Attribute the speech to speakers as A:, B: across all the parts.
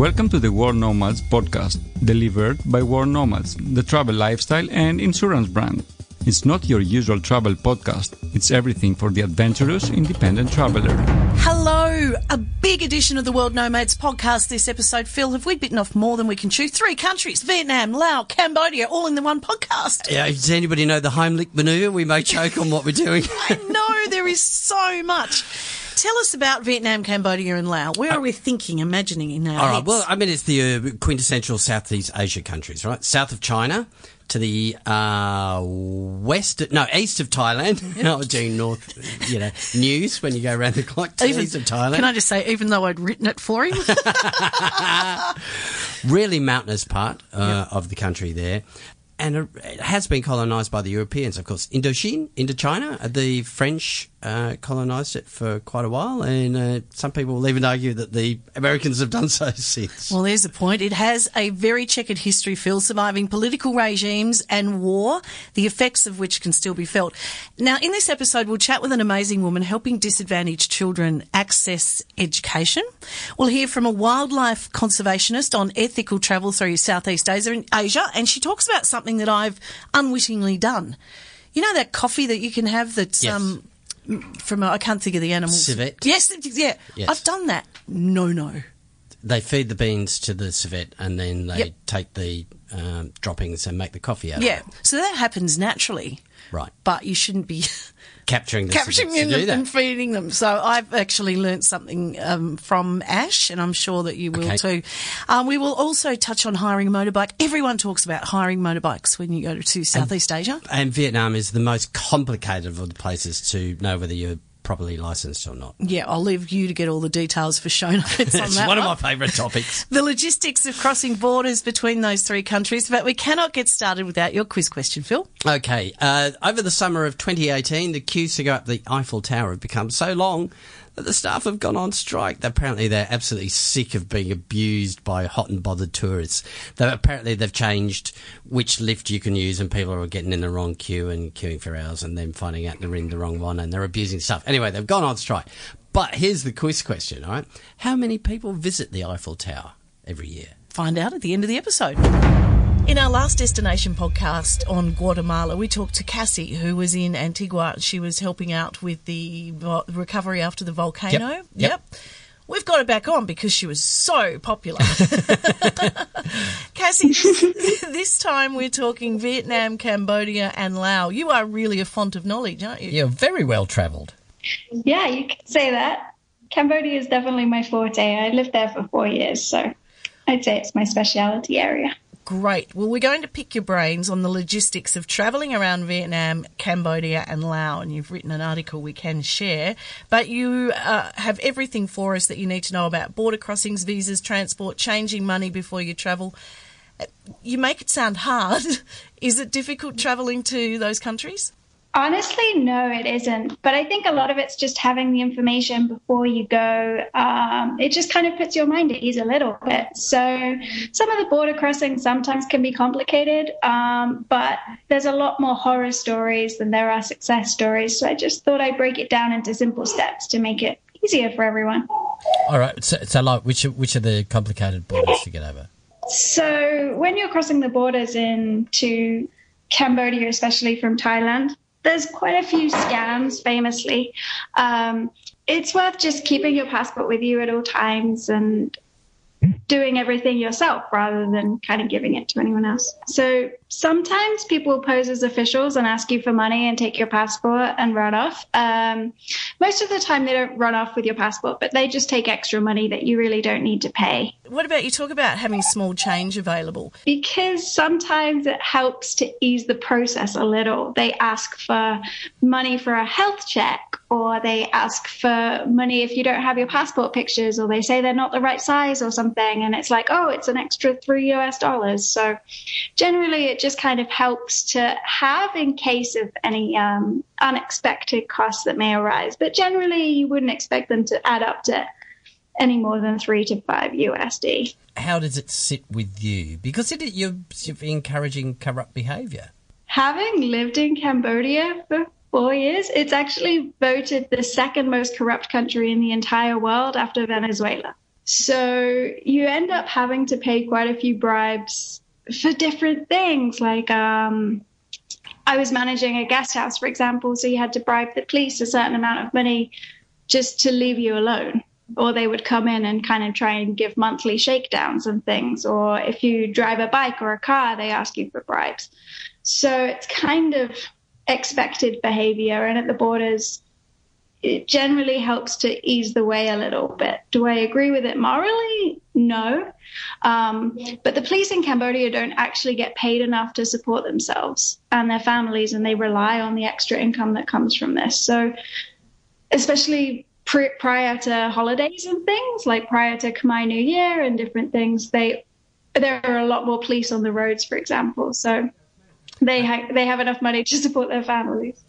A: Welcome to the World Nomads podcast, delivered by World Nomads, the travel lifestyle and insurance brand. It's not your usual travel podcast, it's everything for the adventurous independent traveler.
B: Hello, a big edition of the World Nomads podcast this episode. Phil, have we bitten off more than we can chew? Three countries Vietnam, Laos, Cambodia, all in the one podcast.
C: Yeah, does anybody know the Heimlich maneuver? We may choke on what we're doing.
B: I know, there is so much. Tell us about Vietnam, Cambodia, and Laos. Where are we thinking, imagining in our
C: All right. Well, I mean, it's the uh, quintessential Southeast Asia countries, right? South of China to the uh, west, no, east of Thailand. I was doing north, you know, news when you go around the clock. To
B: Even-
C: east of Thailand.
B: Can I just say, even though I'd written it for him,
C: really mountainous part uh, of the country there. And it has been colonised by the Europeans, of course. Indochine, Indochina, uh, the French uh, colonised it for quite a while, and uh, some people will even argue that the Americans have done so since.
B: well, there's the point. It has a very checkered history, Phil, surviving political regimes and war, the effects of which can still be felt. Now, in this episode, we'll chat with an amazing woman helping disadvantaged children access education. We'll hear from a wildlife conservationist on ethical travel through Southeast Asia, Asia and she talks about something that I've unwittingly done. You know that coffee that you can have that's
C: Yes.
B: um, from a, I can't think of the animal.
C: Civet?
B: Yes, yeah.
C: Yes.
B: I've done that. No, no.
C: They feed the beans to the civet and then they
B: Yep.
C: take the um, droppings and make the coffee out
B: Yeah.
C: of it. Yeah.
B: So that happens naturally,
C: Right.
B: but you shouldn't be
C: Capturing the
B: capturing them
C: do that.
B: and feeding them. So I've actually learnt something um, from Ash, and I'm sure that you will
C: Okay.
B: too. Um, we will also touch on hiring a motorbike. Everyone talks about hiring motorbikes when you go to Southeast Asia.
C: And Vietnam is the most complicated of the places to know whether you're properly licensed or not.
B: Yeah, I'll leave you to get all the details for show notes on
C: It's
B: that
C: one of my favourite topics.
B: the logistics of crossing borders between those three countries, but we cannot get started without your quiz question, Phil.
C: Okay, uh, over the summer of 2018, the queues to go up the Eiffel Tower have become so long the staff have gone on strike. Apparently, they're absolutely sick of being abused by hot and bothered tourists. Though apparently, they've changed which lift you can use, and people are getting in the wrong queue and queuing for hours, and then finding out they're in the wrong one, and they're abusing stuff. Anyway, they've gone on strike. But here's the quiz question, all right? How many people visit the Eiffel Tower every year?
B: find out at the end of the episode. In our last destination podcast on Guatemala, we talked to Cassie, who was in Antigua. She was helping out with the recovery after the volcano.
C: Yep.
B: We've got her back on because she was so popular. Cassie, this, this time we're talking Vietnam, Cambodia, and Laos. You are really a font of knowledge, aren't you?
D: You're very well travelled.
E: Yeah, you could say that. Cambodia is definitely my forte. I lived there for four years, so I'd say it's my speciality area.
B: Great. Well, we're going to pick your brains on the logistics of travelling around Vietnam, Cambodia, and Laos. And you've written an article we can share. But you uh, have everything for us that you need to know about border crossings, visas, transport, changing money before you travel. Uh, You make it sound hard. Is it difficult travelling to those countries?
E: Honestly, no, it isn't. But I think a lot of it's just having the information before you go. Um, it just kind of puts your mind at ease a little bit. So some of the border crossings sometimes can be complicated, um, but there's a lot more horror stories than there are success stories. So I just thought I'd break it down into simple steps to make it easier for everyone.
D: All right. So, so like, which which are the complicated borders to get over?
E: So when you're crossing the borders into Cambodia, especially from Thailand, there's quite a few scams, famously. Um, it's worth just keeping your passport with you at all times and doing everything yourself rather than kind of giving it to anyone else. So sometimes people pose as officials and ask you for money and take your passport and run off. Um, most of the time, they don't run off with your passport, but they just take extra money that you really don't need to pay.
B: What about you talk about having small change available?
E: because sometimes it helps to ease the process a little. They ask for money for a health check, or they ask for money if you don't have your passport pictures, or they say they're not the right size or something. And it's like, oh, it's an extra three US dollars. So generally, it just kind of helps to have in case of any um, unexpected costs that may arise. But generally, you wouldn't expect them to add up to any more than three to five USD.
D: How does it sit with you? Because it, you're, you're encouraging corrupt behaviour.
E: Having lived in Cambodia for four years, it's actually voted the second most corrupt country in the entire world after Venezuela. So you end up having to pay quite a few bribes for different things. Like, um, I was managing a guest house, for example, so you had to bribe the police a certain amount of money just to leave you alone. Or they would come in and kind of try and give monthly shakedowns and things. Or if you drive a bike or a car, they ask you for bribes. So it's kind of expected behavior. And at the borders, it generally helps to ease the way a little bit. Do I agree with it morally? No. Um, but the police in Cambodia don't actually get paid enough to support themselves and their families, and they rely on the extra income that comes from this. So, especially pre- prior to holidays and things, like prior to Khmer New Year and different things, they there are a lot more police on the roads, for example. So they ha- they have enough money to support their families.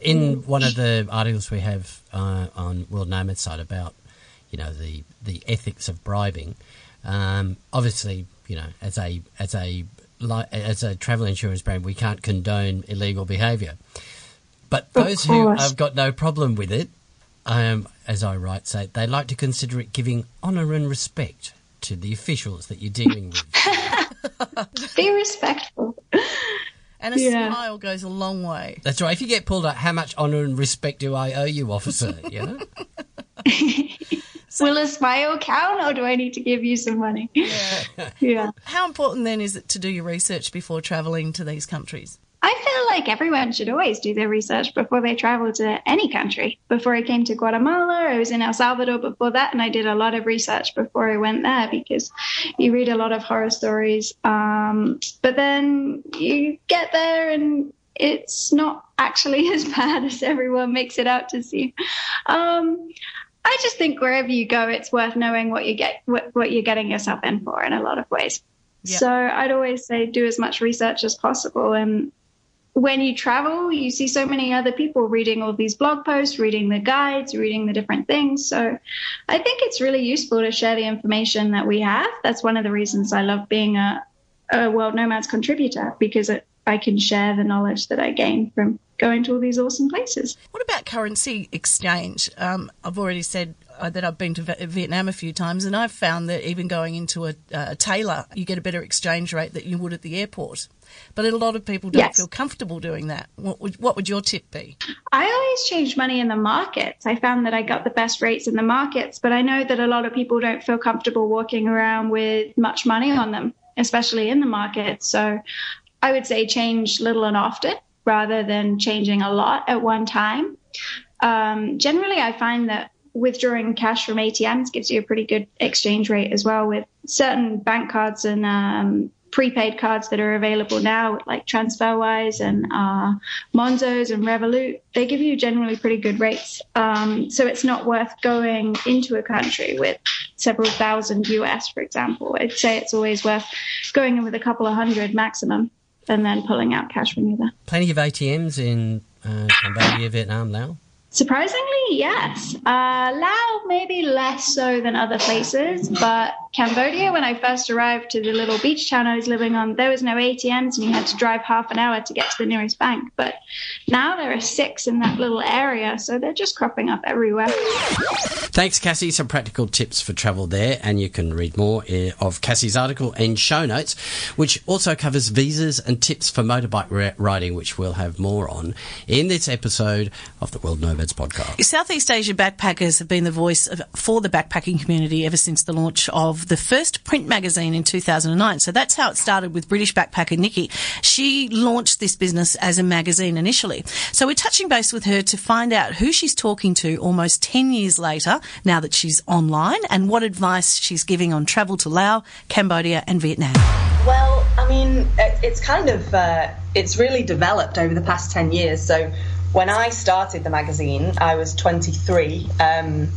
D: In one of the articles we have uh, on World Nomad site about, you know, the, the ethics of bribing, um, obviously, you know, as a as a as a travel insurance brand, we can't condone illegal behaviour. But those who have got no problem with it, um, as I write, say they like to consider it giving honour and respect to the officials that you're dealing with.
E: Be respectful.
B: And a yeah. smile goes a long way.
D: That's right. If you get pulled up, how much honour and respect do I owe you, officer? You know.
E: so, Will a smile count, or do I need to give you some money?
B: Yeah. yeah. How important then is it to do your research before travelling to these countries?
E: I feel like everyone should always do their research before they travel to any country. Before I came to Guatemala, I was in El Salvador before that, and I did a lot of research before I went there because you read a lot of horror stories. Um, but then you get there and it's not actually as bad as everyone makes it out to seem. Um, I just think wherever you go, it's worth knowing what you get, what, what you're getting yourself in for in a lot of ways. Yep. So I'd always say do as much research as possible and when you travel, you see so many other people reading all these blog posts, reading the guides, reading the different things. So I think it's really useful to share the information that we have. That's one of the reasons I love being a, a World Nomads contributor because it, I can share the knowledge that I gain from going to all these awesome places.
B: What about currency exchange? Um, I've already said that I've been to Vietnam a few times, and I've found that even going into a, a tailor, you get a better exchange rate that you would at the airport. But a lot of people don't yes. feel comfortable doing that. What would, what would your tip be?
E: I always change money in the markets. I found that I got the best rates in the markets, but I know that a lot of people don't feel comfortable walking around with much money on them, especially in the market. So I would say change little and often rather than changing a lot at one time. Um, generally, I find that withdrawing cash from ATMs gives you a pretty good exchange rate as well with certain bank cards and um, prepaid cards that are available now, like TransferWise and uh, Monzos and Revolut, they give you generally pretty good rates. Um, so it's not worth going into a country with several thousand US, for example. I'd say it's always worth going in with a couple of hundred maximum and then pulling out cash when you're there.
D: Plenty of ATMs in uh, Cambodia, Vietnam, Laos.
E: Surprisingly, yes. Uh, Laos maybe less so than other places, but Cambodia, when I first arrived to the little beach town I was living on, there was no ATMs and you had to drive half an hour to get to the nearest bank. But now there are six in that little area, so they're just cropping up everywhere.
C: Thanks, Cassie. Some practical tips for travel there, and you can read more eh, of Cassie's article in show notes, which also covers visas and tips for motorbike riding, which we'll have more on in this episode of the World Nomads podcast.
B: Southeast Asia backpackers have been the voice of, for the backpacking community ever since the launch of the first print magazine in 2009. So that's how it started with British backpacker Nikki. She launched this business as a magazine initially. So we're touching base with her to find out who she's talking to almost 10 years later, now that she's online, and what advice she's giving on travel to Laos, Cambodia, and Vietnam.
F: Well, I mean, it's kind of uh, it's really developed over the past 10 years. So when I started the magazine, I was 23. Um,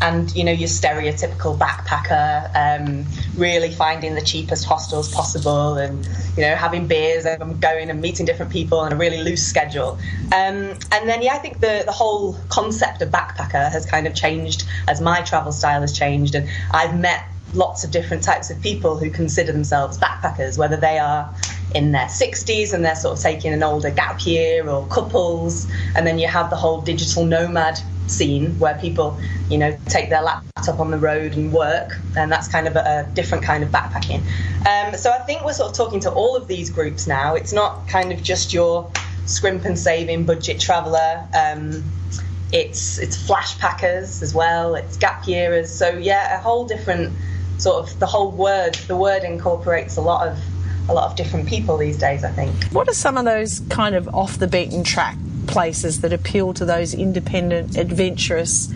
F: and you know your stereotypical backpacker, um, really finding the cheapest hostels possible, and you know having beers and going and meeting different people on a really loose schedule. Um, and then yeah, I think the the whole concept of backpacker has kind of changed as my travel style has changed, and I've met lots of different types of people who consider themselves backpackers, whether they are in their 60s and they're sort of taking an older gap year or couples. And then you have the whole digital nomad scene where people, you know, take their laptop on the road and work, and that's kind of a, a different kind of backpacking. Um, so I think we're sort of talking to all of these groups now. It's not kind of just your scrimp and saving budget traveller. Um, it's it's flash packers as well. It's gap yearers. So yeah, a whole different sort of the whole word. The word incorporates a lot of a lot of different people these days. I think.
B: What are some of those kind of off the beaten track places that appeal to those independent, adventurous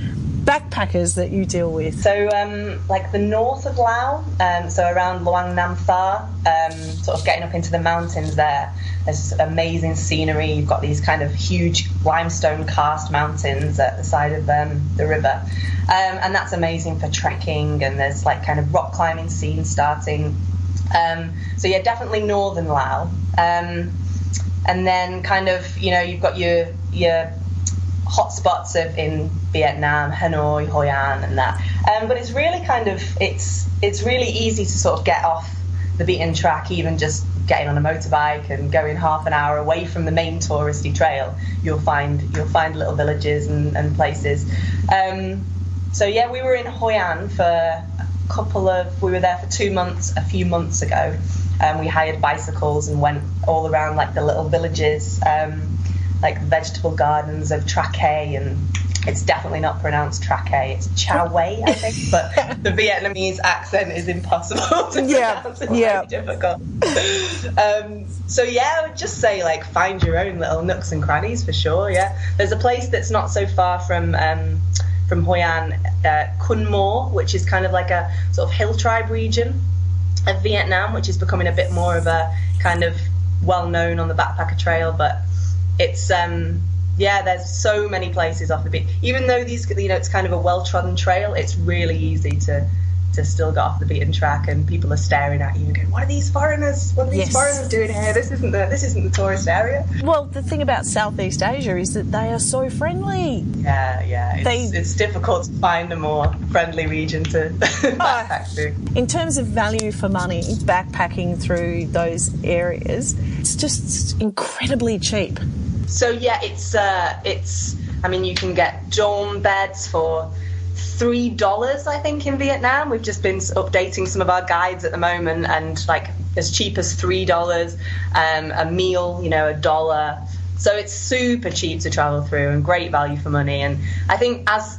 B: backpackers that you deal with?
F: So, um, like the north of Laos, um, so around Luang Namtha, um, sort of getting up into the mountains there. There's amazing scenery. You've got these kind of huge limestone karst mountains at the side of um, the river, um, and that's amazing for trekking. And there's like kind of rock climbing scenes starting. Um, so yeah, definitely northern Laos and then kind of you know you've got your your hotspots of in Vietnam, Hanoi, Hoi An, and that. Um, but it's really kind of it's it's really easy to sort of get off the beaten track, even just getting on a motorbike and going half an hour away from the main touristy trail. You'll find you'll find little villages and, and places. Um, so yeah, we were in Hoi An for couple of we were there for two months a few months ago. Um, we hired bicycles and went all around like the little villages, um, like vegetable gardens of Tra Que, and it's definitely not pronounced Tra Que, it's Chow Wei, I think, but the Vietnamese accent is impossible to
B: yeah,
F: pronounce. It's
B: yeah.
F: very difficult. um, so yeah, I would just say like find your own little nooks and crannies for sure. Yeah, there's a place that's not so far from. Um, from Hoi An, uh, Khun Mo, which is kind of like a sort of hill tribe region of Vietnam, which is becoming a bit more of a kind of well known on the backpacker trail. But it's um, yeah, there's so many places off the beach. Even though these, you know, it's kind of a well trodden trail, it's really easy to to still get off the beaten track, and people are staring at you and going, "What are these foreigners? What are these
B: Yes.
F: foreigners doing here? This isn't the this isn't the tourist area."
B: Well, the thing about Southeast Asia is that they are so friendly.
F: Yeah, yeah, it's,
B: They-
F: it's difficult to find a more friendly region to backpack through.
B: In terms of value for money, backpacking through those areas, it's just incredibly cheap.
F: So yeah, it's uh, it's. I mean, you can get dorm beds for three dollars, I think, in Vietnam. We've just been updating some of our guides at the moment, and like as cheap as three dollars. Um, a meal, you know, a dollar. So it's super cheap to travel through and great value for money. And I think as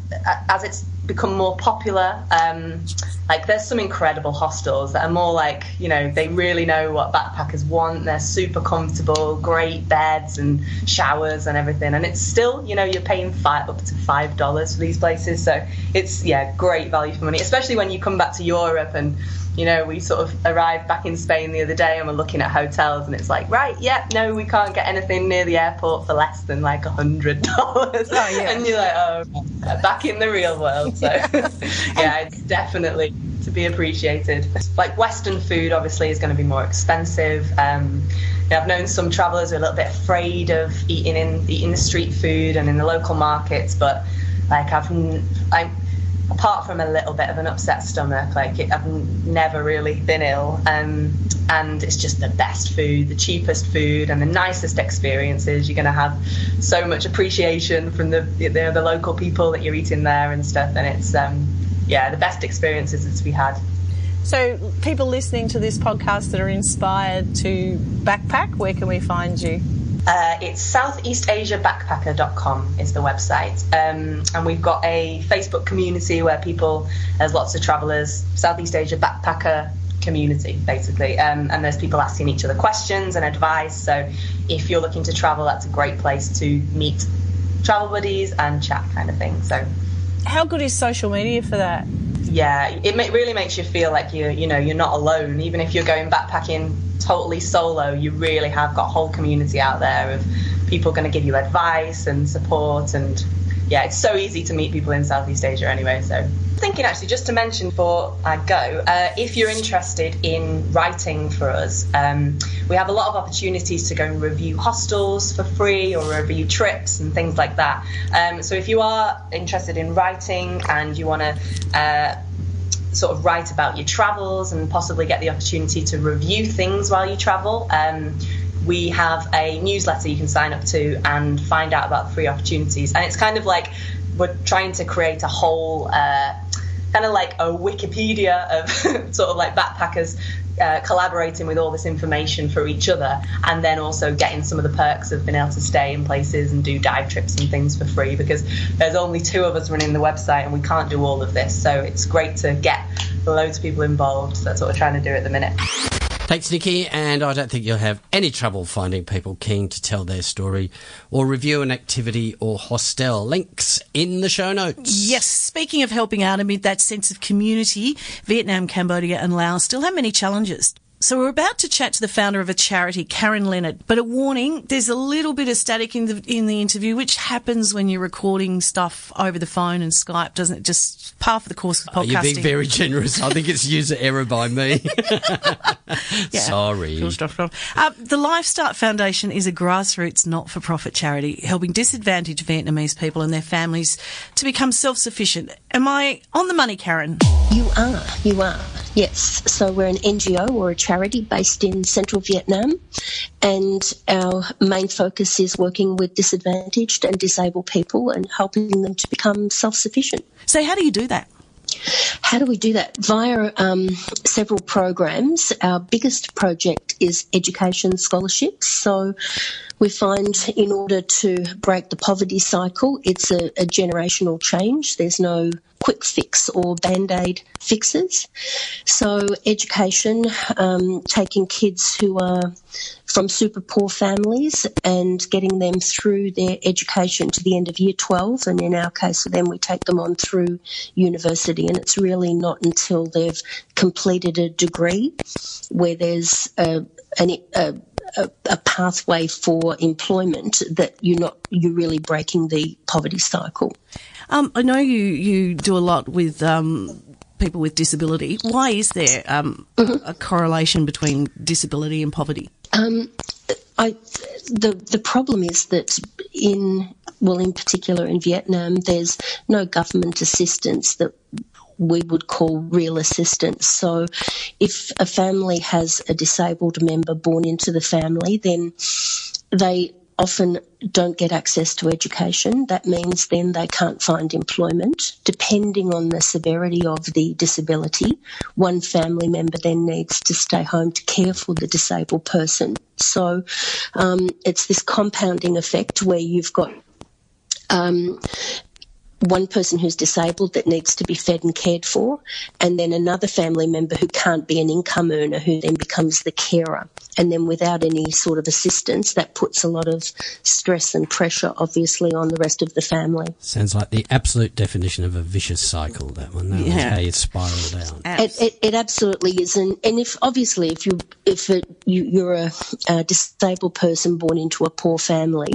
F: as it's become more popular, um, like there's some incredible hostels that are more like you know they really know what backpackers want. They're super comfortable, great beds and showers and everything. And it's still you know you're paying five, up to five dollars for these places. So it's yeah great value for money, especially when you come back to Europe and you know, we sort of arrived back in Spain the other day and we're looking at hotels and it's like, right, yeah, no, we can't get anything near the airport for less than like a hundred dollars.
B: Oh.
F: And you're like, oh, back in the real world. So yeah, it's definitely to be appreciated. Like Western food obviously is going to be more expensive. Um, I've known some travellers who are a little bit afraid of eating in eating the street food and in the local markets, but like I've I apart from a little bit of an upset stomach, like it, I've never really been ill. Um, and it's just the best food, the cheapest food, and the nicest experiences. You're going to have so much appreciation from the, the the local people that you're eating there and stuff. And it's um, yeah, the best experiences that we had.
B: So, people listening to this podcast that are inspired to backpack, where can we find you?
F: Uh, it's southeastasiabackpacker.com is the website. Um, and we've got a Facebook community where people, there's lots of travellers, Southeast Asia backpacker community basically. Um, and there's people asking each other questions and advice. So if you're looking to travel, that's a great place to meet travel buddies and chat kind of thing. So
B: How good is social media for that?
F: yeah, it really makes you feel like you you know you're not alone. Even if you're going backpacking totally solo, you really have got a whole community out there of people going to give you advice and support. And yeah, it's so easy to meet people in Southeast Asia anyway. So thinking actually just to mention before I go, uh, if you're interested in writing for us, um, we have a lot of opportunities to go and review hostels for free or review trips and things like that. Um, so if you are interested in writing and you want to uh, sort of write about your travels and possibly get the opportunity to review things while you travel. Um, we have a newsletter you can sign up to and find out about free opportunities. And it's kind of like we're trying to create a whole. Uh, kind of like a Wikipedia of sort of like backpackers uh, collaborating with all this information for each other, and then also getting some of the perks of being able to stay in places and do dive trips and things for free because there's only two of us running the website and we can't do all of this. So it's great to get loads of people involved. That's what we're trying to do at the minute.
C: Thanks, Nikki, and I don't think you'll have any trouble finding people keen to tell their story or review an activity or hostel. Links in the show notes.
B: Yes, speaking of helping out amid that sense of community, Vietnam, Cambodia, and Laos still have many challenges. So we're about to chat to the founder of a charity, Karen Leonard. But a warning: there's a little bit of static in the in the interview, which happens when you're recording stuff over the phone and Skype, doesn't it? Just par for the course of podcasting.
C: Oh, you're being very generous. I think it's user error by me.
B: Yeah.
C: Sorry.
B: Sure stuff, stuff. Uh, the LifeStart Foundation is a grassroots not-for-profit charity helping disadvantaged Vietnamese people and their families to become self-sufficient. Am I on the money, Karen?
G: You are, you are. Yes. So we're an NGO or a charity based in central Vietnam, and our main focus is working with disadvantaged and disabled people and helping them to become self sufficient.
B: So how do you do that?
G: How do we do that? Via um, several programs. Our biggest project is education scholarships. So we find in order to break the poverty cycle, it's a, a generational change. There's no quick fix or band aid fixes. So education, um, taking kids who are from super poor families and getting them through their education to the end of year 12. And in our case, then we take them on through university. And it's really not until they've completed a degree where there's a, an, a, a, a pathway for employment that you're not, you're really breaking the poverty cycle.
B: Um, I know you, you do a lot with um, people with disability. Why is there um, a correlation between disability and poverty?
G: Um, I, the the problem is that in well, in particular in Vietnam, there's no government assistance that we would call real assistance. So, if a family has a disabled member born into the family, then they often don't get access to education. That means then they can't find employment. Depending on the severity of the disability, one family member then needs to stay home to care for the disabled person. So um, it's this compounding effect where you've got um, one person who's disabled that needs to be fed and cared for, and then another family member who can't be an income earner who then becomes the carer. And then without any sort of assistance, that puts a lot of stress and pressure, obviously, on the rest of the family.
C: Sounds like the absolute definition of a vicious cycle, that one. That
B: Yeah.
C: one's how you spiral down.
G: It, it, it absolutely is, and, and if obviously if you if it, you, you're a, a disabled person born into a poor family,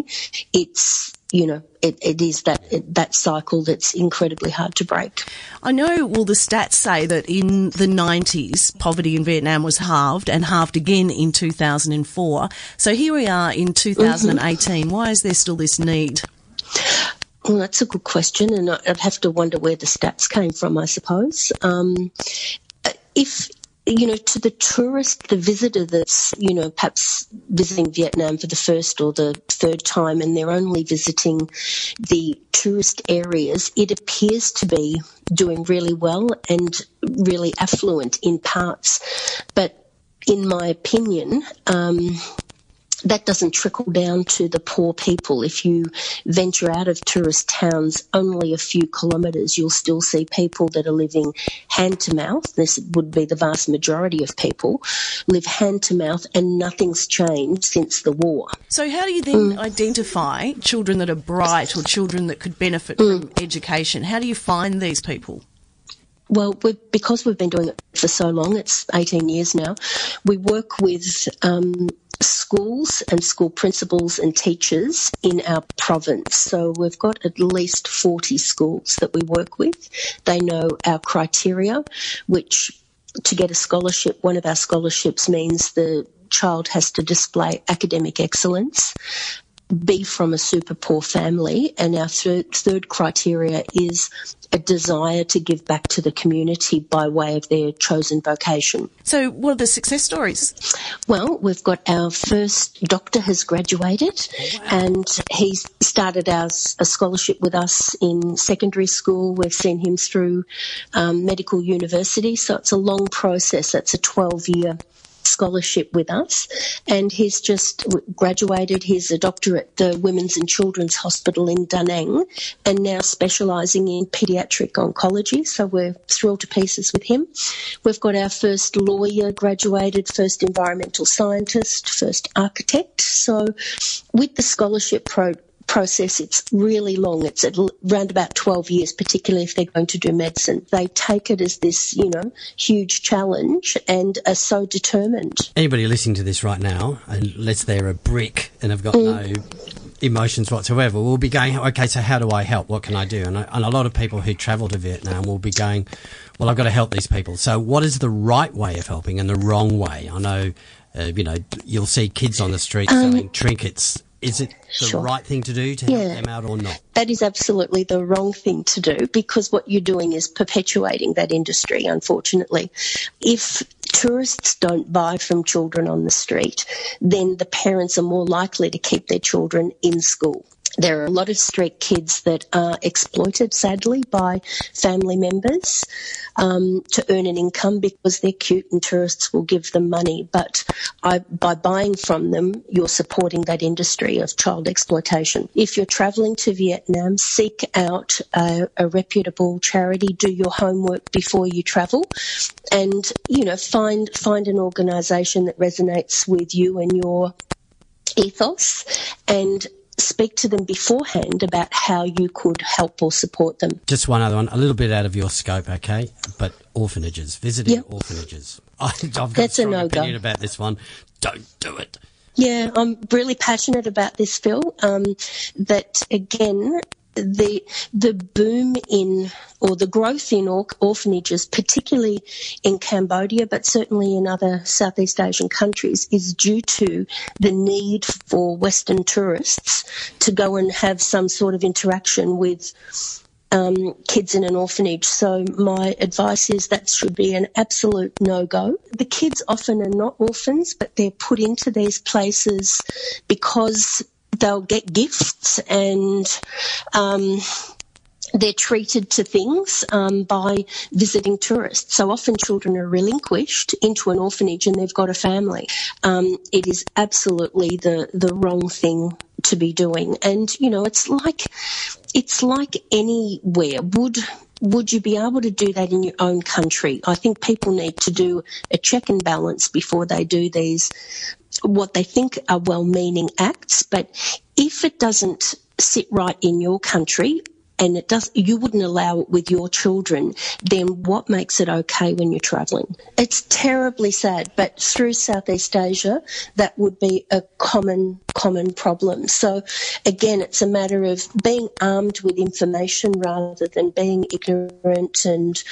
G: it's you know it, it is that it, that cycle that's incredibly hard to break.
B: I know, well, the stats say that in the 90s, poverty in Vietnam was halved and halved again in 2004. So here we are in 2018. Why is there still this need?
G: Well, that's a good question, and I'd have to wonder where the stats came from. I suppose um, if you know to the tourist, the visitor that's you know perhaps visiting Vietnam for the first or the third time, and they're only visiting the tourist areas, it appears to be doing really well and really affluent in parts, but in my opinion. Um, that doesn't trickle down to the poor people. If you venture out of tourist towns only a few kilometres, you'll still see people that are living hand to mouth. This would be the vast majority of people live hand to mouth, and nothing's changed since the war.
B: So how do you then identify children that are bright or children that could benefit from education? How do you find these people?
G: Well, we because we've been doing it for so long, it's 18 years now, we work with um, schools and school principals and teachers in our province. So we've got at least 40 schools that we work with. They know our criteria, which to get a scholarship, one of our scholarships means the child has to display academic excellence. Be from a super poor family. And our third, third criteria is a desire to give back to the community by way of their chosen vocation.
B: So, what are the success stories?
G: Well, we've got our first doctor has graduated, oh, wow. and he's started our a scholarship with us in secondary school. We've seen him through um, medical university, so it's a long process. It's a twelve year scholarship with us, and he's just graduated. He's a doctor at the Women's and Children's Hospital in Da Nang, and now specialising in paediatric oncology. So we're thrilled to pieces with him. We've got our first lawyer graduated, first environmental scientist, first architect. So with the scholarship program process, it's really long. It's around about 12 years, particularly if they're going to do medicine. They take it as this, you know, huge challenge and are so determined.
C: Anybody listening to this right now, unless they're a brick and have got mm. no emotions whatsoever, will be going, okay, so how do I help? What can I do? And, and a lot of people who travel to Vietnam will be going, well, I've got to help these people. So what is the right way of helping and the wrong way? I know, uh, you know, you'll see kids on the street um, selling trinkets is it the sure. right thing to do to help them out or not?
G: That is absolutely the wrong thing to do because what you're doing is perpetuating that industry, unfortunately. If tourists don't buy from children on the street, then the parents are more likely to keep their children in school. There are a lot of street kids that are exploited, sadly, by family members um, to earn an income because they're cute and tourists will give them money. But I, by buying from them, you're supporting that industry of child exploitation. If you're travelling to Vietnam, seek out a, a reputable charity, do your homework before you travel, and you know find find an organisation that resonates with you and your ethos and speak to them beforehand about how you could help or support them.
C: Just one other one, a little bit out of your scope, okay? But orphanages, visiting yep. orphanages. I've got That's a, strong a no opinion about this one. Don't do it.
G: Yeah, I'm really passionate about this, Phil. Um, that again, the the boom in or the growth in or, orphanages, particularly in Cambodia, but certainly in other Southeast Asian countries, is due to the need for Western tourists to go and have some sort of interaction with um, kids in an orphanage. So my advice is that should be an absolute no-go. The kids often are not orphans, but they're put into these places because they'll get gifts and um, they're treated to things um, by visiting tourists. So often children are relinquished into an orphanage and they've got a family. Um, it is absolutely the, the wrong thing to be doing. And, you know, it's like, it's like anywhere. Would, would you be able to do that in your own country? I think people need to do a check and balance before they do these what they think are well-meaning acts, but if it doesn't sit right in your country and it does you wouldn't allow it with your children. Then what makes it okay when you're traveling it's terribly sad but through southeast asia that would be a common common problem. So again it's a matter of being armed with information rather than being ignorant and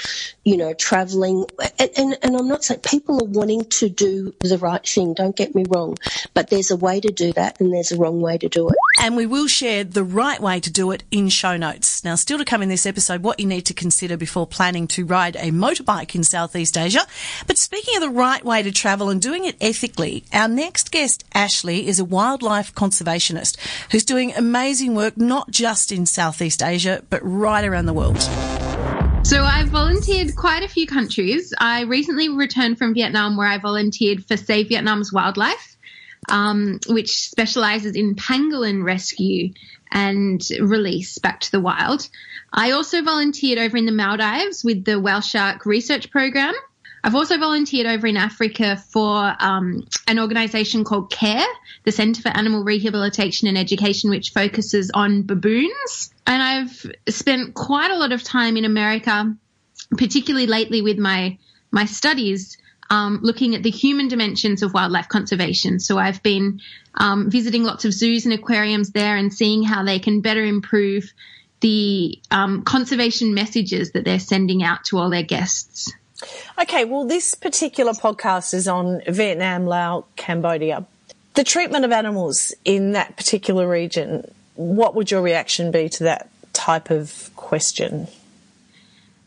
G: you know traveling and, and, and i'm not saying people are wanting to do the right thing don't get me wrong but there's a way to do that and there's a wrong way to do it
B: and we will share the right way to do it in show notes now, still to come in this episode, what you need to consider before planning to ride a motorbike in Southeast Asia. But speaking of the right way to travel and doing it ethically, our next guest, Ashley, is a wildlife conservationist who's doing amazing work not just in Southeast Asia, but right around the world.
H: So I've volunteered quite a few countries. I recently returned from Vietnam where I volunteered for Save Vietnam's Wildlife. Um, which specializes in pangolin rescue and release back to the wild. I also volunteered over in the Maldives with the whale shark research program. I've also volunteered over in Africa for um, an organization called CARE, the Center for Animal Rehabilitation and Education, which focuses on baboons. And I've spent quite a lot of time in America, particularly lately with my my studies, um, looking at the human dimensions of wildlife conservation. So I've been um, visiting lots of zoos and aquariums there and seeing how they can better improve the um, conservation messages that they're sending out to all their guests.
B: Okay, well, this particular podcast is on Vietnam, Laos, Cambodia. the treatment of animals in that particular region, what would your reaction be to that type of question?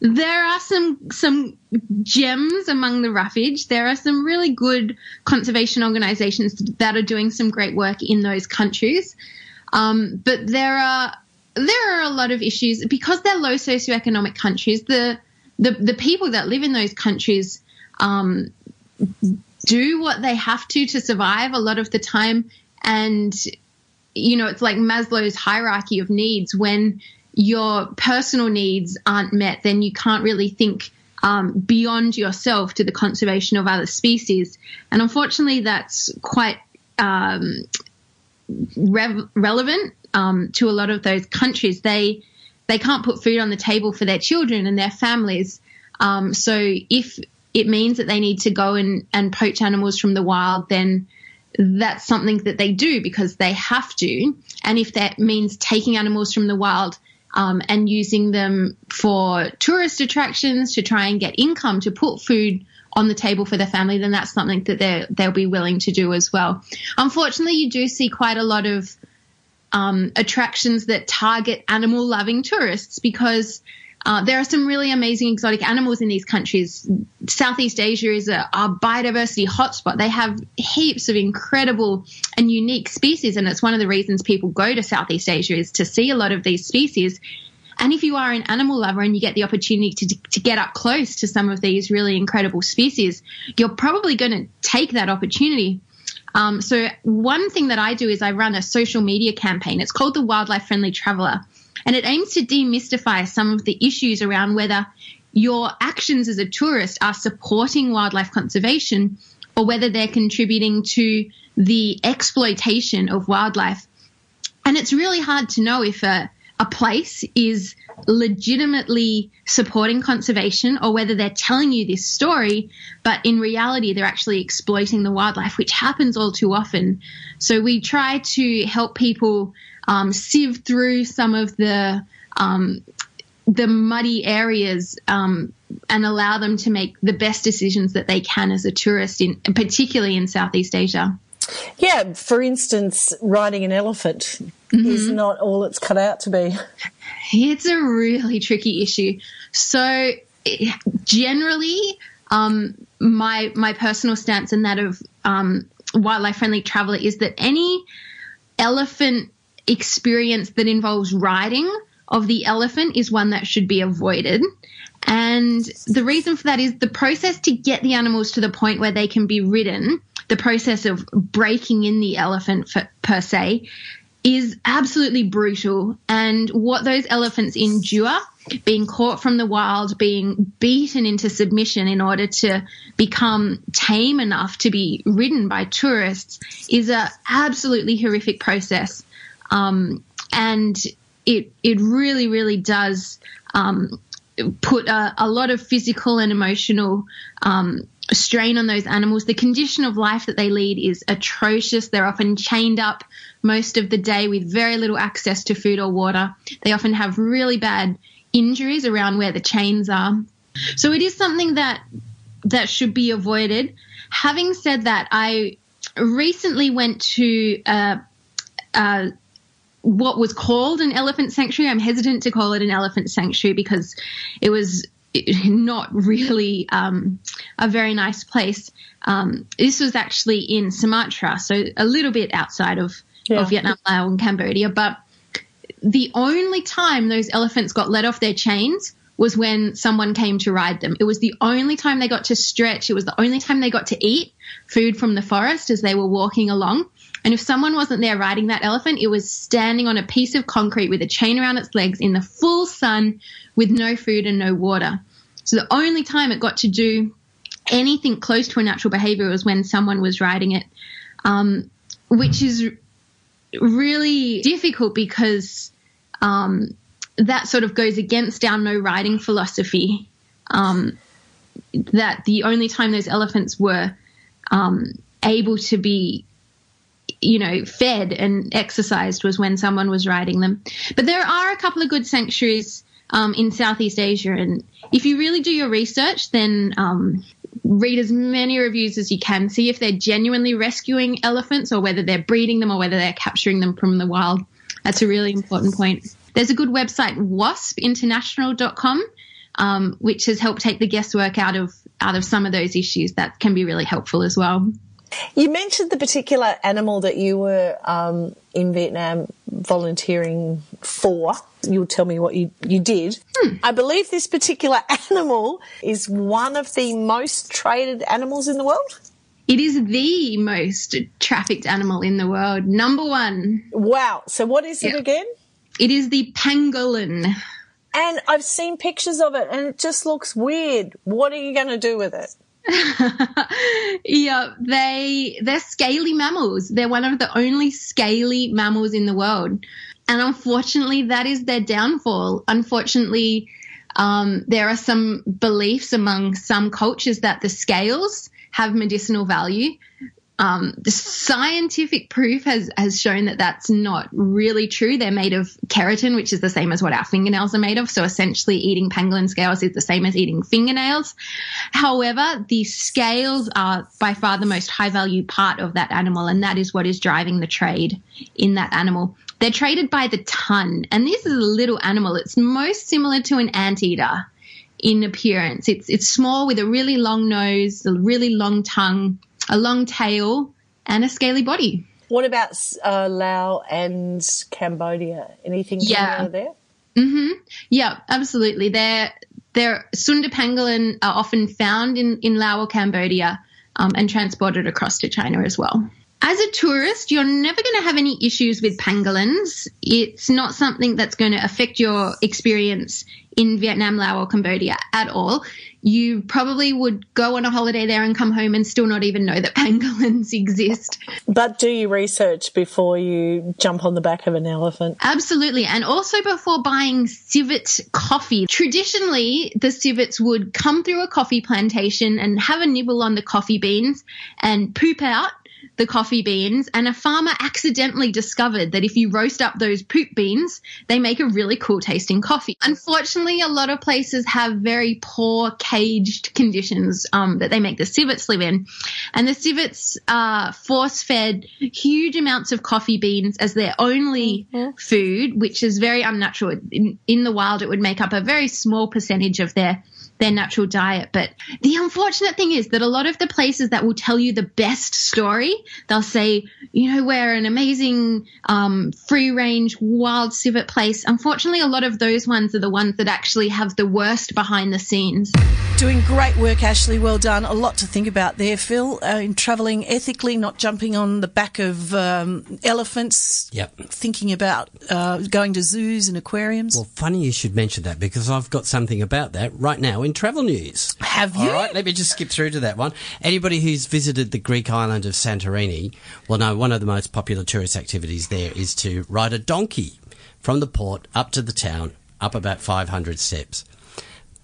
H: There are some some gems among the roughage. There are some really good conservation organisations that are doing some great work in those countries, um, but there are there are a lot of issues because they're low socioeconomic countries. The the the people that live in those countries um, do what they have to to survive a lot of the time, and you know it's like Maslow's hierarchy of needs. When your personal needs aren't met, then you can't really think um, beyond yourself to the conservation of other species. And unfortunately, that's quite um, rev- relevant um, to a lot of those countries. They they can't put food on the table for their children and their families. Um, so if it means that they need to go and, and poach animals from the wild, then that's something that they do because they have to. And if that means taking animals from the wild um, and using them for tourist attractions to try and get income to put food on the table for their family, then that's something that they they'll be willing to do as well. Unfortunately, you do see quite a lot of um, attractions that target animal loving tourists because uh, there are some really amazing exotic animals in these countries. Southeast Asia is a, a, biodiversity hotspot. They have heaps of incredible and unique species, and it's one of the reasons people go to Southeast Asia is to see a lot of these species. And if you are an animal lover and you get the opportunity to, to get up close to some of these really incredible species, you're probably going to take that opportunity. Um, so one thing that I do is I run a social media campaign. It's called the Wildlife Friendly Traveller, and it aims to demystify some of the issues around whether your actions as a tourist are supporting wildlife conservation or whether they're contributing to the exploitation of wildlife. And it's really hard to know if a, a place is legitimately supporting conservation or whether they're telling you this story, but in reality, they're actually exploiting the wildlife, which happens all too often. So we try to help people um, sieve through some of the um, the muddy areas um, and allow them to make the best decisions that they can as a tourist, in particularly in Southeast Asia.
B: Yeah, for instance, riding an elephant mm-hmm. is not all it's cut out to be.
H: It's a really tricky issue. So, generally, um, my my personal stance and that of um, wildlife friendly traveller is that any elephant experience that involves riding of the elephant is one that should be avoided. And the reason for that is the process to get the animals to the point where they can be ridden, the process of breaking in the elephant for, per se, is absolutely brutal. And what those elephants endure, being caught from the wild, being beaten into submission in order to become tame enough to be ridden by tourists, is an absolutely horrific process. Um, and it it really really does um, put a, a, lot of physical and emotional um, strain on those animals. The condition of life that they lead is atrocious. They're often chained up most of the day with very little access to food or water. They often have really bad injuries around where the chains are. So it is something that that should be avoided. Having said that, I recently went to a, a what was called an elephant sanctuary. I'm hesitant to call it an elephant sanctuary because it was not really um, a very nice place. Um, this was actually in Sumatra, so a little bit outside of, yeah. of Vietnam, Laos, and Cambodia. But the only time those elephants got let off their chains was when someone came to ride them. It was the only time they got to stretch. It was the only time they got to eat food from the forest as they were walking along. And if someone wasn't there riding that elephant, it was standing on a piece of concrete with a chain around its legs in the full sun with no food and no water. So the only time it got to do anything close to a natural behavior was when someone was riding it, um, which is really difficult because um, that sort of goes against our no riding philosophy. Um, that the only time those elephants were um, able to be you know, fed and exercised was when someone was riding them. But there are a couple of good sanctuaries um, in Southeast Asia, and if you really do your research, then um, read as many reviews as you can. See if they're genuinely rescuing elephants or whether they're breeding them or whether they're capturing them from the wild. That's a really important point. There's a good website, waspinternational.com, um, which has helped take the guesswork out of out of some of those issues. That can be really helpful as well.
I: You mentioned the particular animal that you were um, in Vietnam volunteering for. You'll tell me what you, you did.
H: Hmm.
I: I believe this particular animal is one of the most traded animals in the world.
H: It is the most trafficked animal in the world. Number one.
I: Wow. So, what is it again?
H: It is the pangolin.
I: And I've seen pictures of it and it just looks weird. What are you going to do with it?
H: yeah, they they're scaly mammals. They're one of the only scaly mammals in the world, and unfortunately, that is their downfall. Unfortunately, um, there are some beliefs among some cultures that the scales have medicinal value. Um, the scientific proof has has shown that that's not really true. They're made of keratin, which is the same as what our fingernails are made of. So essentially, eating pangolin scales is the same as eating fingernails. However, the scales are by far the most high value part of that animal, and that is what is driving the trade in that animal. They're traded by the ton, and this is a little animal. It's most similar to an anteater in appearance. It's it's small with a really long nose, a really long tongue, a long tail, and a scaly body.
I: What about uh, Laos and Cambodia? Anything
H: Yeah.
I: similar there?
H: hmm Yeah, absolutely. They're they're Sunda pangolin are often found in in Laos or Cambodia um, and transported across to China as well. As a tourist, you're never going to have any issues with pangolins. It's not something that's going to affect your experience in Vietnam, Laos, or Cambodia at all. You probably would go on a holiday there and come home and still not even know that pangolins exist.
I: But do you research before you jump on the back of an elephant?
H: Absolutely. And also before buying civet coffee. Traditionally, the civets would come through a coffee plantation and have a nibble on the coffee beans and poop out the coffee beans. And a farmer accidentally discovered that if you roast up those poop beans, they make a really cool tasting coffee. Unfortunately, a lot of places have very poor caged conditions um, that they make the civets live in. And the civets are force fed huge amounts of coffee beans as their only food, which is very unnatural. In, in the wild, it would make up a very small percentage of their their natural diet. But the unfortunate thing is that a lot of the places that will tell you the best story, they'll say, you know, we're an amazing um, free range wild civet place. Unfortunately, a lot of those ones are the ones that actually have the worst behind the scenes.
B: Doing great work, Ashley. Well done. A lot to think about there, Phil. Uh, in travelling ethically, not jumping on the back of um, elephants.
C: Yep.
B: Thinking about uh, going to zoos and aquariums.
C: Well, funny you should mention that because I've got something about that right now in travel news.
B: Have you?
C: All right, let me just skip through to that one. Anybody who's visited the Greek island of Santorini will know one of the most popular tourist activities there is to ride a donkey from the port up to the town, up about 500 steps.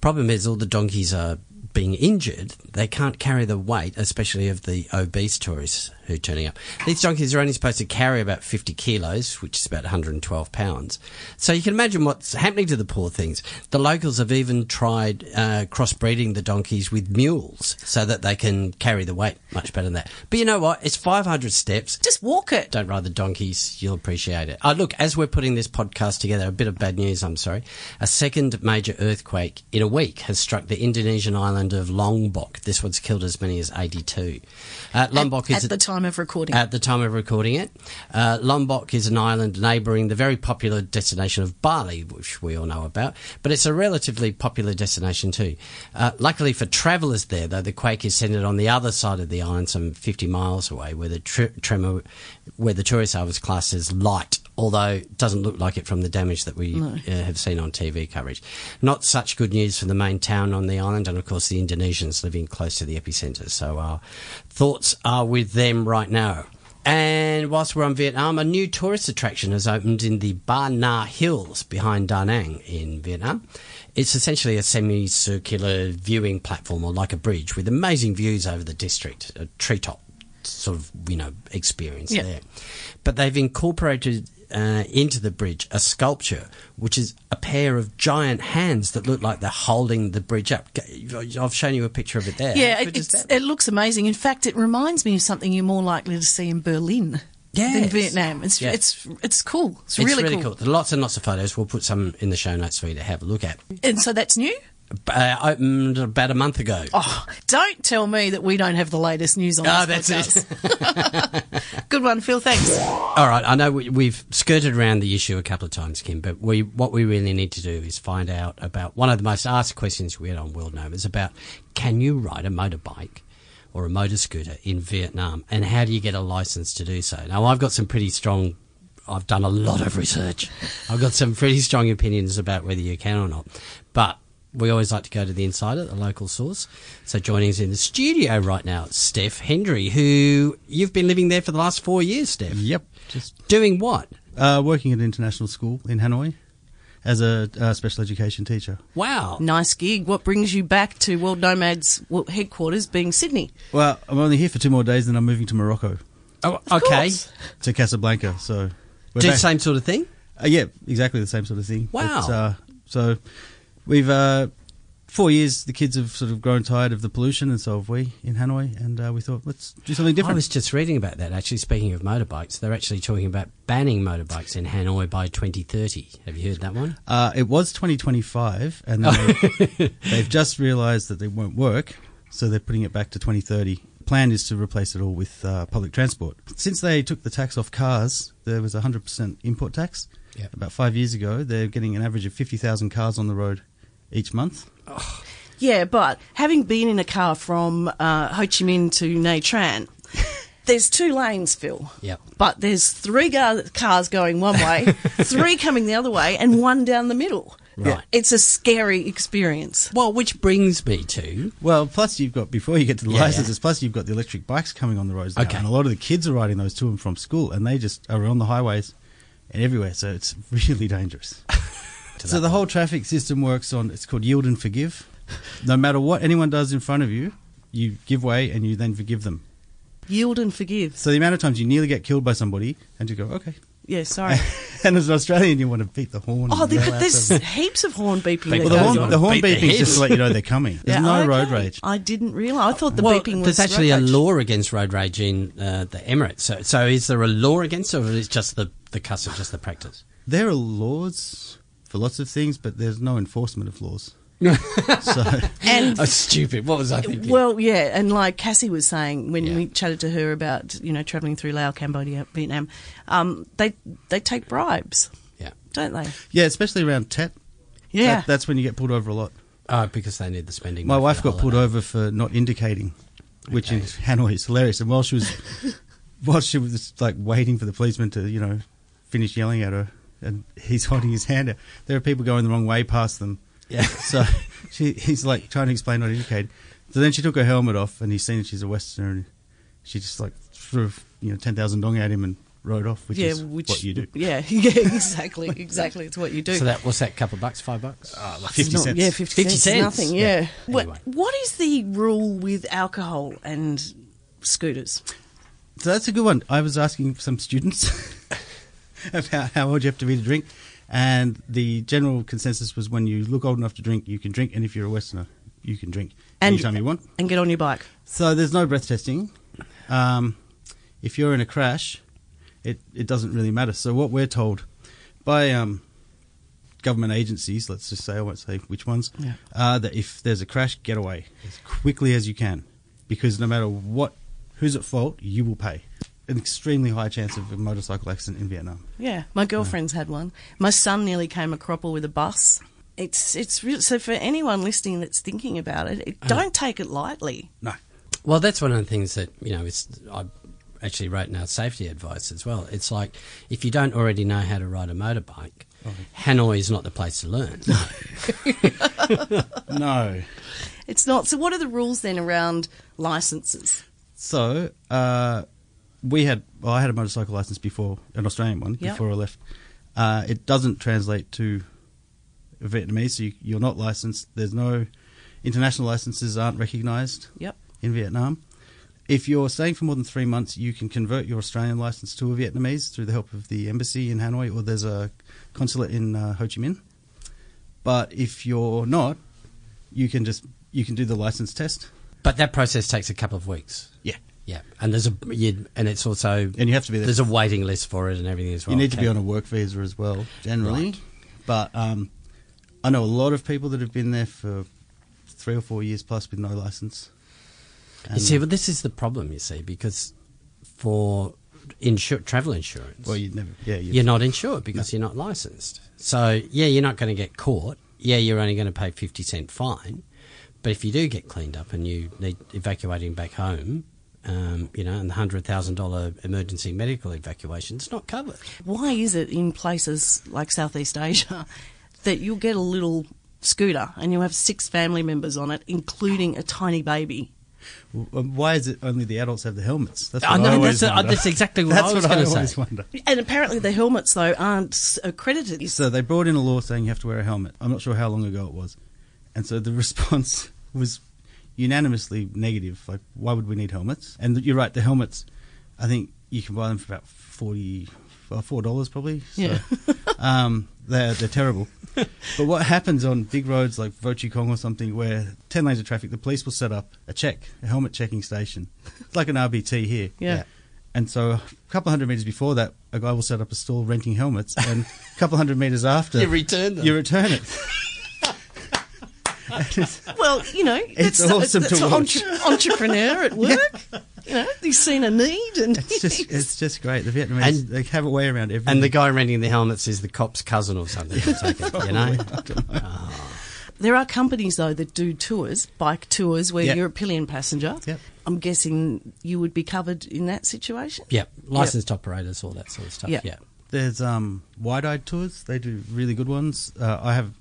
C: Problem is, all the donkeys are being injured. They can't carry the weight, especially of the obese tourists who are turning up. These donkeys are only supposed to carry about 50 kilos, which is about 112 pounds. So you can imagine what's happening to the poor things. The locals have even tried uh, crossbreeding the donkeys with mules so that they can carry the weight much better than that. But you know what? It's 500 steps.
B: Just walk it.
C: Don't ride the donkeys. You'll appreciate it. Oh, look, as we're putting this podcast together, a bit of bad news, I'm sorry. A second major earthquake in a week has struck the Indonesian island of Lombok. This one's killed as many as 82. Uh, Lombok
B: at,
C: is
B: at the time of recording.
C: at the time of recording it. Uh, Lombok is an island neighbouring the very popular destination of Bali, which we all know about, but it's a relatively popular destination too. Uh, luckily for travellers there, though, the quake is centred on the other side of the island, some 50 miles away, where the tr- tremor, where the tourist eye was classed as light, although it doesn't look like it from the damage that we uh, have seen on TV coverage. Not such good news for the main town on the island, and of course the Indonesians living close to the epicentre. So our thoughts are with them right now. And whilst we're on Vietnam, a new tourist attraction has opened in the Ba Na Hills behind Da Nang in Vietnam. It's essentially a semicircular viewing platform or like a bridge with amazing views over the district, a treetop sort of, you know, experience
B: Yeah.
C: there. But they've incorporated uh, into the bridge a sculpture, which is a pair of giant hands that look like they're holding the bridge up. I've shown you a picture of it there.
B: Yeah, it,
C: good is
B: it's,
C: that?
B: it looks amazing. In fact, it reminds me of something you're more likely to see in Berlin than
C: Yes.
B: Vietnam. It's it's it's cool. It's,
C: It's
B: really, cool.
C: There's lots and lots of photos. We'll put some in the show notes for you to have a look at.
B: And so that's new.
C: Uh, opened about a month ago.
B: Oh, don't tell me that we don't have the latest news on
C: Ah,
B: this
C: that's it.
B: Good one, Phil. Thanks.
C: All right, I know we, we've skirted around the issue a couple of times, Kim, but we what we really need to do is find out about one of the most asked questions we had on World Nomads about can you ride a motorbike or a motor scooter in Vietnam, and how do you get a license to do so? Now, I've got some pretty strong. I've done a lot of research. I've got some pretty strong opinions about whether you can or not, but. We always like to go to the insider, the local source. So joining us in the studio right now, Steph Hendry, who you've been living there for the last four years, Steph.
J: Yep. Just
C: Doing what?
J: uh, working at an international school in Hanoi as a uh, special education teacher.
C: Wow.
B: Nice gig. What brings you back to World Nomads headquarters being Sydney?
J: Well, I'm only here for two more days, then I'm moving to Morocco,
C: Oh, okay.
B: course.
J: to Casablanca. So we're
C: Do the same sort of thing?
J: Uh, yeah, exactly the same sort of thing.
C: Wow.
J: It's, uh, so we've uh, four years. The kids have sort of grown tired of the pollution, and so have we in Hanoi. And uh, we thought, let's do something different.
C: I was just reading about that. Actually, speaking of motorbikes, they're actually talking about banning motorbikes in Hanoi by 2030. Have you heard that one?
J: Uh, it was 2025, and then they, they've just realised that they won't work, so they're putting it back to 2030. Plan is to replace it all with uh, public transport. Since they took the tax off cars, there was a 100% import tax.
C: Yep.
J: About five years ago, they're getting an average of 50,000 cars on the road each month.
B: Yeah, but having been in a car from uh, Ho Chi Minh to Nha Trang, there's two lanes, Phil.
C: Yep.
B: But there's three gar- cars going one way, three coming the other way, and one down the middle.
C: Right.
B: It's a scary experience.
C: Well, which brings me to
J: Well, plus you've got before you get to the
C: Yeah,
J: licenses, plus you've got the electric bikes coming on the roads now,
C: Okay.
J: and a lot of the kids are riding those to and from school, and they just are on the highways and everywhere, so it's really dangerous. So the whole traffic system works on it's called yield and forgive. No matter what anyone does in front of you, you give way and you then forgive them.
B: Yield and forgive.
J: So the amount of times you nearly get killed by somebody, and you go okay.
B: Yeah, sorry.
J: and as an Australian, you want to beat the horn.
B: Oh,
J: and
B: there, there's
J: them.
B: heaps of horn beeping.
C: Well,
J: the horn,
B: on.
J: the horn beeping is just to let you know they're coming. There's
B: Yeah,
J: no
B: okay.
J: road rage.
B: I didn't realise. I thought the
C: well,
B: beeping was.
C: there's actually
B: road
C: a law against road rage in uh, the Emirates. So, so is there a law against it, or is it just the the custom, just the practice?
J: There are laws for lots of things, but there's no enforcement of laws. so
B: And
C: Oh, stupid! What was I thinking?
B: Well, yeah, and like Cassie was saying when
C: Yeah.
B: we chatted to her about you know traveling through Laos, Cambodia, Vietnam, um, they they take bribes,
C: yeah.
B: don't they?
J: yeah, especially around Tet.
B: Yeah,
J: That, that's when you get pulled over a lot.
C: Oh, because they need the spending.
J: My wife
C: the
J: got pulled over for not indicating, which in Hanoi is hilarious. And while she was while she was like waiting for the policeman to you know finish yelling at her, and he's holding his hand out, there are people going the wrong way past them.
C: Yeah.
J: So she, he's like trying to explain not indicating. So then she took her helmet off, and he's seen that she's a Westerner, and she just like threw you know ten thousand dong at him and rode off, which
B: yeah,
J: is
B: which
J: what you do.
B: Yeah, yeah, exactly, exactly. It's what you do.
C: So that what's that? Couple of bucks, five bucks?
J: Uh, like fifty
B: not-
J: cents.
B: Yeah, 50,
C: 50
B: cents,
C: cents.
B: nothing. Yeah.
C: Yeah.
B: What,
C: Anyway.
B: what is the rule with alcohol and scooters?
J: So that's a good one. I was asking some students about how old you have to be to drink, and the general consensus was when you look old enough to drink, you can drink, and if you're a Westerner, you can drink
B: And-
J: anytime you want.
B: And get on your bike.
J: So there's no breath testing. Um, if you're in a crash, it, it doesn't really matter. So what we're told by um, government agencies, let's just say, I won't say which ones,
B: Yeah.
J: uh, that if there's a crash, get away as quickly as you can, because no matter what, who's at fault, you will pay. An extremely high chance of a motorcycle accident in Vietnam.
B: Yeah, my girlfriend's had one. My son nearly came a cropper with a bus. It's it's real. So for anyone listening that's thinking about it, it don't take it lightly.
J: No.
C: Well, that's one of the things that you know. It's I actually wrote in our safety advice as well. It's like if you don't already know how to ride a motorbike, Hanoi is not the place to learn.
J: No.
B: It's not. So what are the rules then around licenses?
J: So, uh, we had, well, I had a motorcycle license before, an Australian one,
B: Yep.
J: before I left. Uh, it doesn't translate to Vietnamese, so you, you're not licensed. There's no international licenses aren't recognised
B: Yep.
J: in Vietnam. If you're staying for more than three months, you can convert your Australian license to a Vietnamese through the help of the embassy in Hanoi, or there's a consulate in uh, Ho Chi Minh. But if you're not, you can just you can do the license test.
C: But that process takes a couple of weeks.
J: Yeah.
C: Yeah, and there's a you, and it's also
J: And you have to be there.
C: there's a waiting list for it and everything as well.
J: you need to be on a work visa as well, generally.
C: Right.
J: But um, I know a lot of people that have been there for three or four years plus with no license.
C: You see, but this is the problem. You see, because for insur- travel insurance,
J: well, you'd never. Yeah,
C: you're not insured because you're not licensed. So yeah, you're not going to get caught. Yeah, you're only going to pay fifty cent fine. But if you do get cleaned up and you need evacuating back home, um, you know, and the hundred thousand dollar emergency medical evacuation, it's not covered.
B: Why is it in places like Southeast Asia that you'll get a little scooter and you'll have six family members on it, including a tiny baby?
J: Why is it only the adults have the helmets? That's
C: I
J: what I,
C: know,
J: always
C: that's- uh,
J: wonder.
C: that's exactly what I
J: That's
C: was gonna
J: always
C: say.
J: wonder.
B: And apparently the helmets, though, aren't accredited.
J: So they brought in a law saying you have to wear a helmet. I'm not sure how long ago it was, and so the response was unanimously negative. Like, why would we need helmets? And you're right, the helmets. I think you can buy them for about forty, well, four dollars probably. So,
B: Yeah.
J: um, they're they're terrible. but what happens on big roads like Vo Chi Cong or something, where ten lanes of traffic, the police will set up a check, a helmet checking station. It's like an RBT here.
B: Yeah.
J: And so a couple hundred meters before that, a guy will set up a stall renting helmets, and a couple hundred meters after,
C: You return them.
J: You return it.
B: Well, you know,
J: It's
B: that's,
J: awesome
B: that's
J: to
B: an
J: watch.
B: entre- entrepreneur at work. You know, he's seen a need, and
J: It's just, it's just great. The Vietnamese,
C: And-
J: they have a way around everything.
C: And the guy renting the helmets is the cop's cousin or something. I take it, you know.
B: there are companies though that do tours, bike tours, where
J: Yep.
B: you're a pillion passenger.
J: Yep.
B: I'm guessing you would be covered in that situation.
C: Yeah, licensed operators, all that sort of stuff.
B: Yeah.
C: Yeah.
J: There's um, wide-eyed tours. They do really good ones. Uh, I have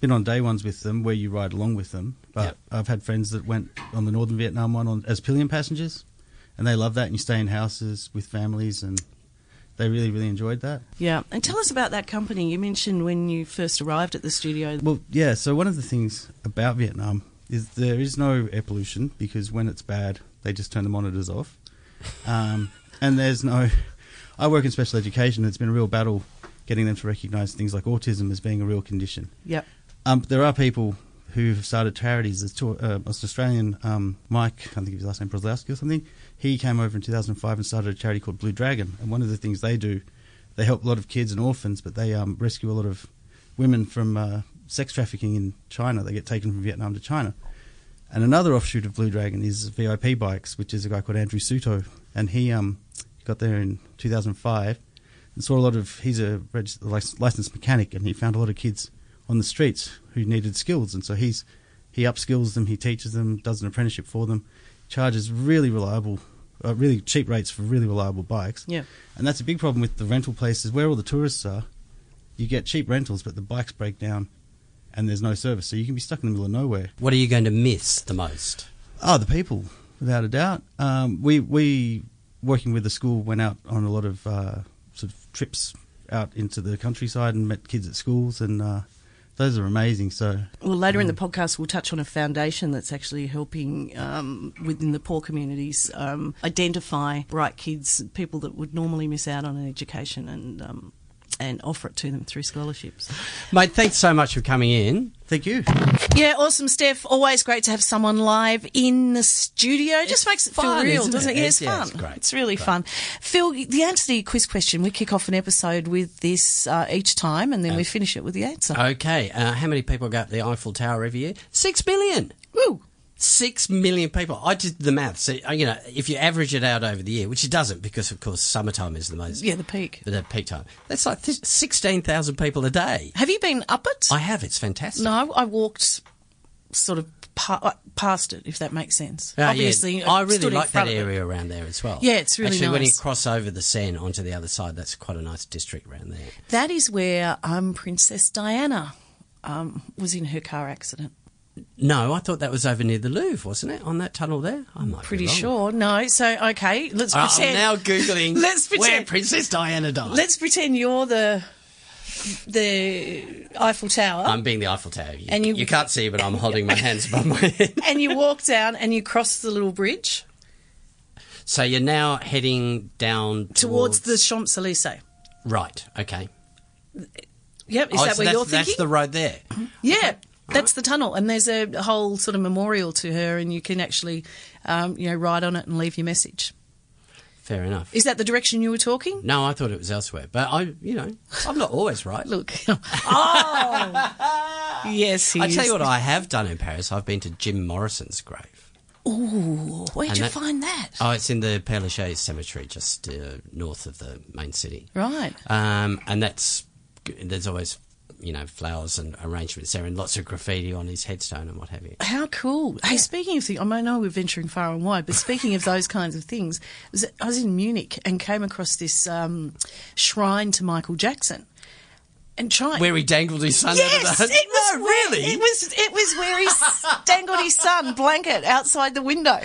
J: been on day ones with them where you ride along with them. But
C: Yep.
J: I've had friends that went on the Northern Vietnam one on, as pillion passengers, and they love that. And you stay in houses with families, and they really, really enjoyed that.
B: Yeah, and tell us about that company you mentioned when you first arrived at the studio.
J: Well, yeah. So one of the things about Vietnam is there is no air pollution because when it's bad, they just turn the monitors off, um, and there's no. I work in special education. and It's been a real battle getting them to recognise things like autism as being a real condition.
B: Yep.
J: Um, there are people who have started charities. There's two, uh, an Australian um, Mike, I think his last name, Broslowski or something. He came over in 2005 and started a charity called Blue Dragon. And one of the things they do, they help a lot of kids and orphans, but they um, rescue a lot of women from uh, sex trafficking in China. They get taken from Vietnam to China. And another offshoot of Blue Dragon is VIP Bikes, which is a guy called Andrew Suto, and he um, got there in 2005 and saw a lot of. He's a licensed mechanic, and he found a lot of kids on the streets who needed skills, and so he's he upskills them, he teaches them, does an apprenticeship for them, charges really reliable, uh, really cheap rates for really reliable bikes.
B: Yeah.
J: and that's a big problem with the rental places where all the tourists are. You get cheap rentals, but the bikes break down, and there's no service, so you can be stuck in the middle of nowhere.
C: What are you going to miss the most?
J: Oh, the people, without a doubt. Um, we we working with the school went out on a lot of uh, sort of trips out into the countryside and met kids at schools, and uh, those are amazing. So
B: Well, later in the podcast, we'll touch on a foundation that's actually helping um, within the poor communities um, identify bright kids, people that would normally miss out on an education, and um, and offer it to them through scholarships.
C: Mate, thanks so much for coming in.
J: thank you.
B: Yeah, awesome, Steph. Always great to have someone live in the studio. It just makes it
C: fun,
B: feel real,
C: isn't
B: doesn't
C: it?
B: it? Yeah, it's,
C: It's- yeah,
B: fun.
C: it's great.
B: It's really fun. Phil, the answer to your quiz question, we kick off an episode with this uh, each time, and then we finish it with the answer.
C: Okay, uh, how many people go up the Eiffel Tower every year? Six billion.
B: Woo!
C: Six million people. I did the math. So, uh, you know, if you average it out over the year, which it doesn't because, of course, summertime is the most.
B: Yeah, the peak.
C: The peak time. That's like 16,000 people a day.
B: Have you been up it?
C: I have. It's fantastic.
B: No, I walked sort of pa- past it, if that makes sense.
C: Yeah,
B: Obviously,
C: I
B: uh,
C: really like that area around there as well.
B: Yeah, it's really
C: Actually, when you cross over the Seine onto the other side, that's quite a nice district around there.
B: That is where um, Princess Diana um, was in her car accident.
C: No, I thought that was over near the Louvre, wasn't it? On that tunnel there? I might
B: Pretty sure. No, so okay, let's
C: Uh,
B: pretend.
C: I'm now googling
B: Let's pretend where
C: Princess Diana died.
B: Let's pretend you're the the Eiffel Tower,
C: I'm being the Eiffel Tower. You,
B: And you-
C: you can't see, but I'm holding my hands above my head.
B: and you walk down and you cross the little bridge.
C: So you're now heading down
B: towards, the Champs Elysees.
C: right. Okay.
B: Yep, is
C: Oh,
B: that
C: so
B: where you're thinking?
C: that's the road there.
B: Yeah, that's the tunnel, and there's a whole sort of memorial to her, and you can actually, um, you know, ride on it and leave your message.
C: Fair enough.
B: Is that the direction you were talking?
C: No, I thought it was elsewhere, but I, you know, I'm not always right.
B: Look, oh, yes, he
C: I tell you what, I have done in Paris. I've been to Jim Morrison's grave.
B: Ooh, where'd
C: And
B: you
C: that-
B: find that?
C: Oh, it's in the Père Lachaise Cemetery, just uh, north of the main city.
B: Right.
C: Um, and that's there's always you know flowers and arrangements there, and lots of graffiti on his headstone and what have you.
B: How cool! Hey, speaking of things, I mean, I know we're venturing far and wide, but speaking of those kinds of things, was I was in Munich and came across this um, shrine to Michael Jackson, and trying
C: Where he dangled his son
B: Yes,
C: out of the
B: it was
C: no,
B: where-
C: really.
B: It was it was where he dangled his son blanket outside the window.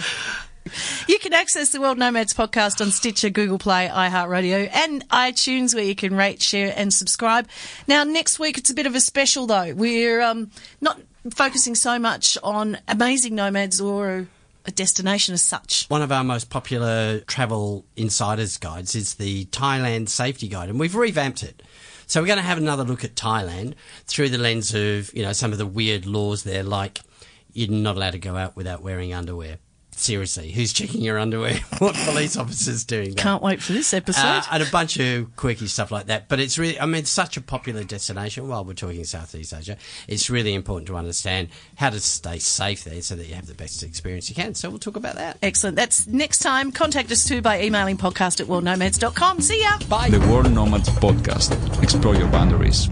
B: You can access the World Nomads podcast on Stitcher, Google Play, iHeartRadio, and iTunes, where you can rate, share, and subscribe. Now, next week it's a bit of a special, though. We're um, not focusing so much on amazing nomads or a destination as such.
C: One of our most popular travel insiders guides is the Thailand Safety Guide, and we've revamped it. So we're going to have another look at Thailand through the lens of you know some of the weird laws there, like you're not allowed to go out without wearing underwear. Seriously, who's checking your underwear? what police officers doing that?
B: Can't wait for this episode.
C: Uh, and a bunch of quirky stuff like that. But it's really, I mean, it's such a popular destination while we're talking Southeast Asia. It's really important to understand how to stay safe there so that you have the best experience you can. So we'll talk about that.
B: Excellent. That's next time. Contact us too by emailing podcast at worldnomads.com. See ya.
C: Bye.
A: The World Nomads Podcast. Explore your boundaries.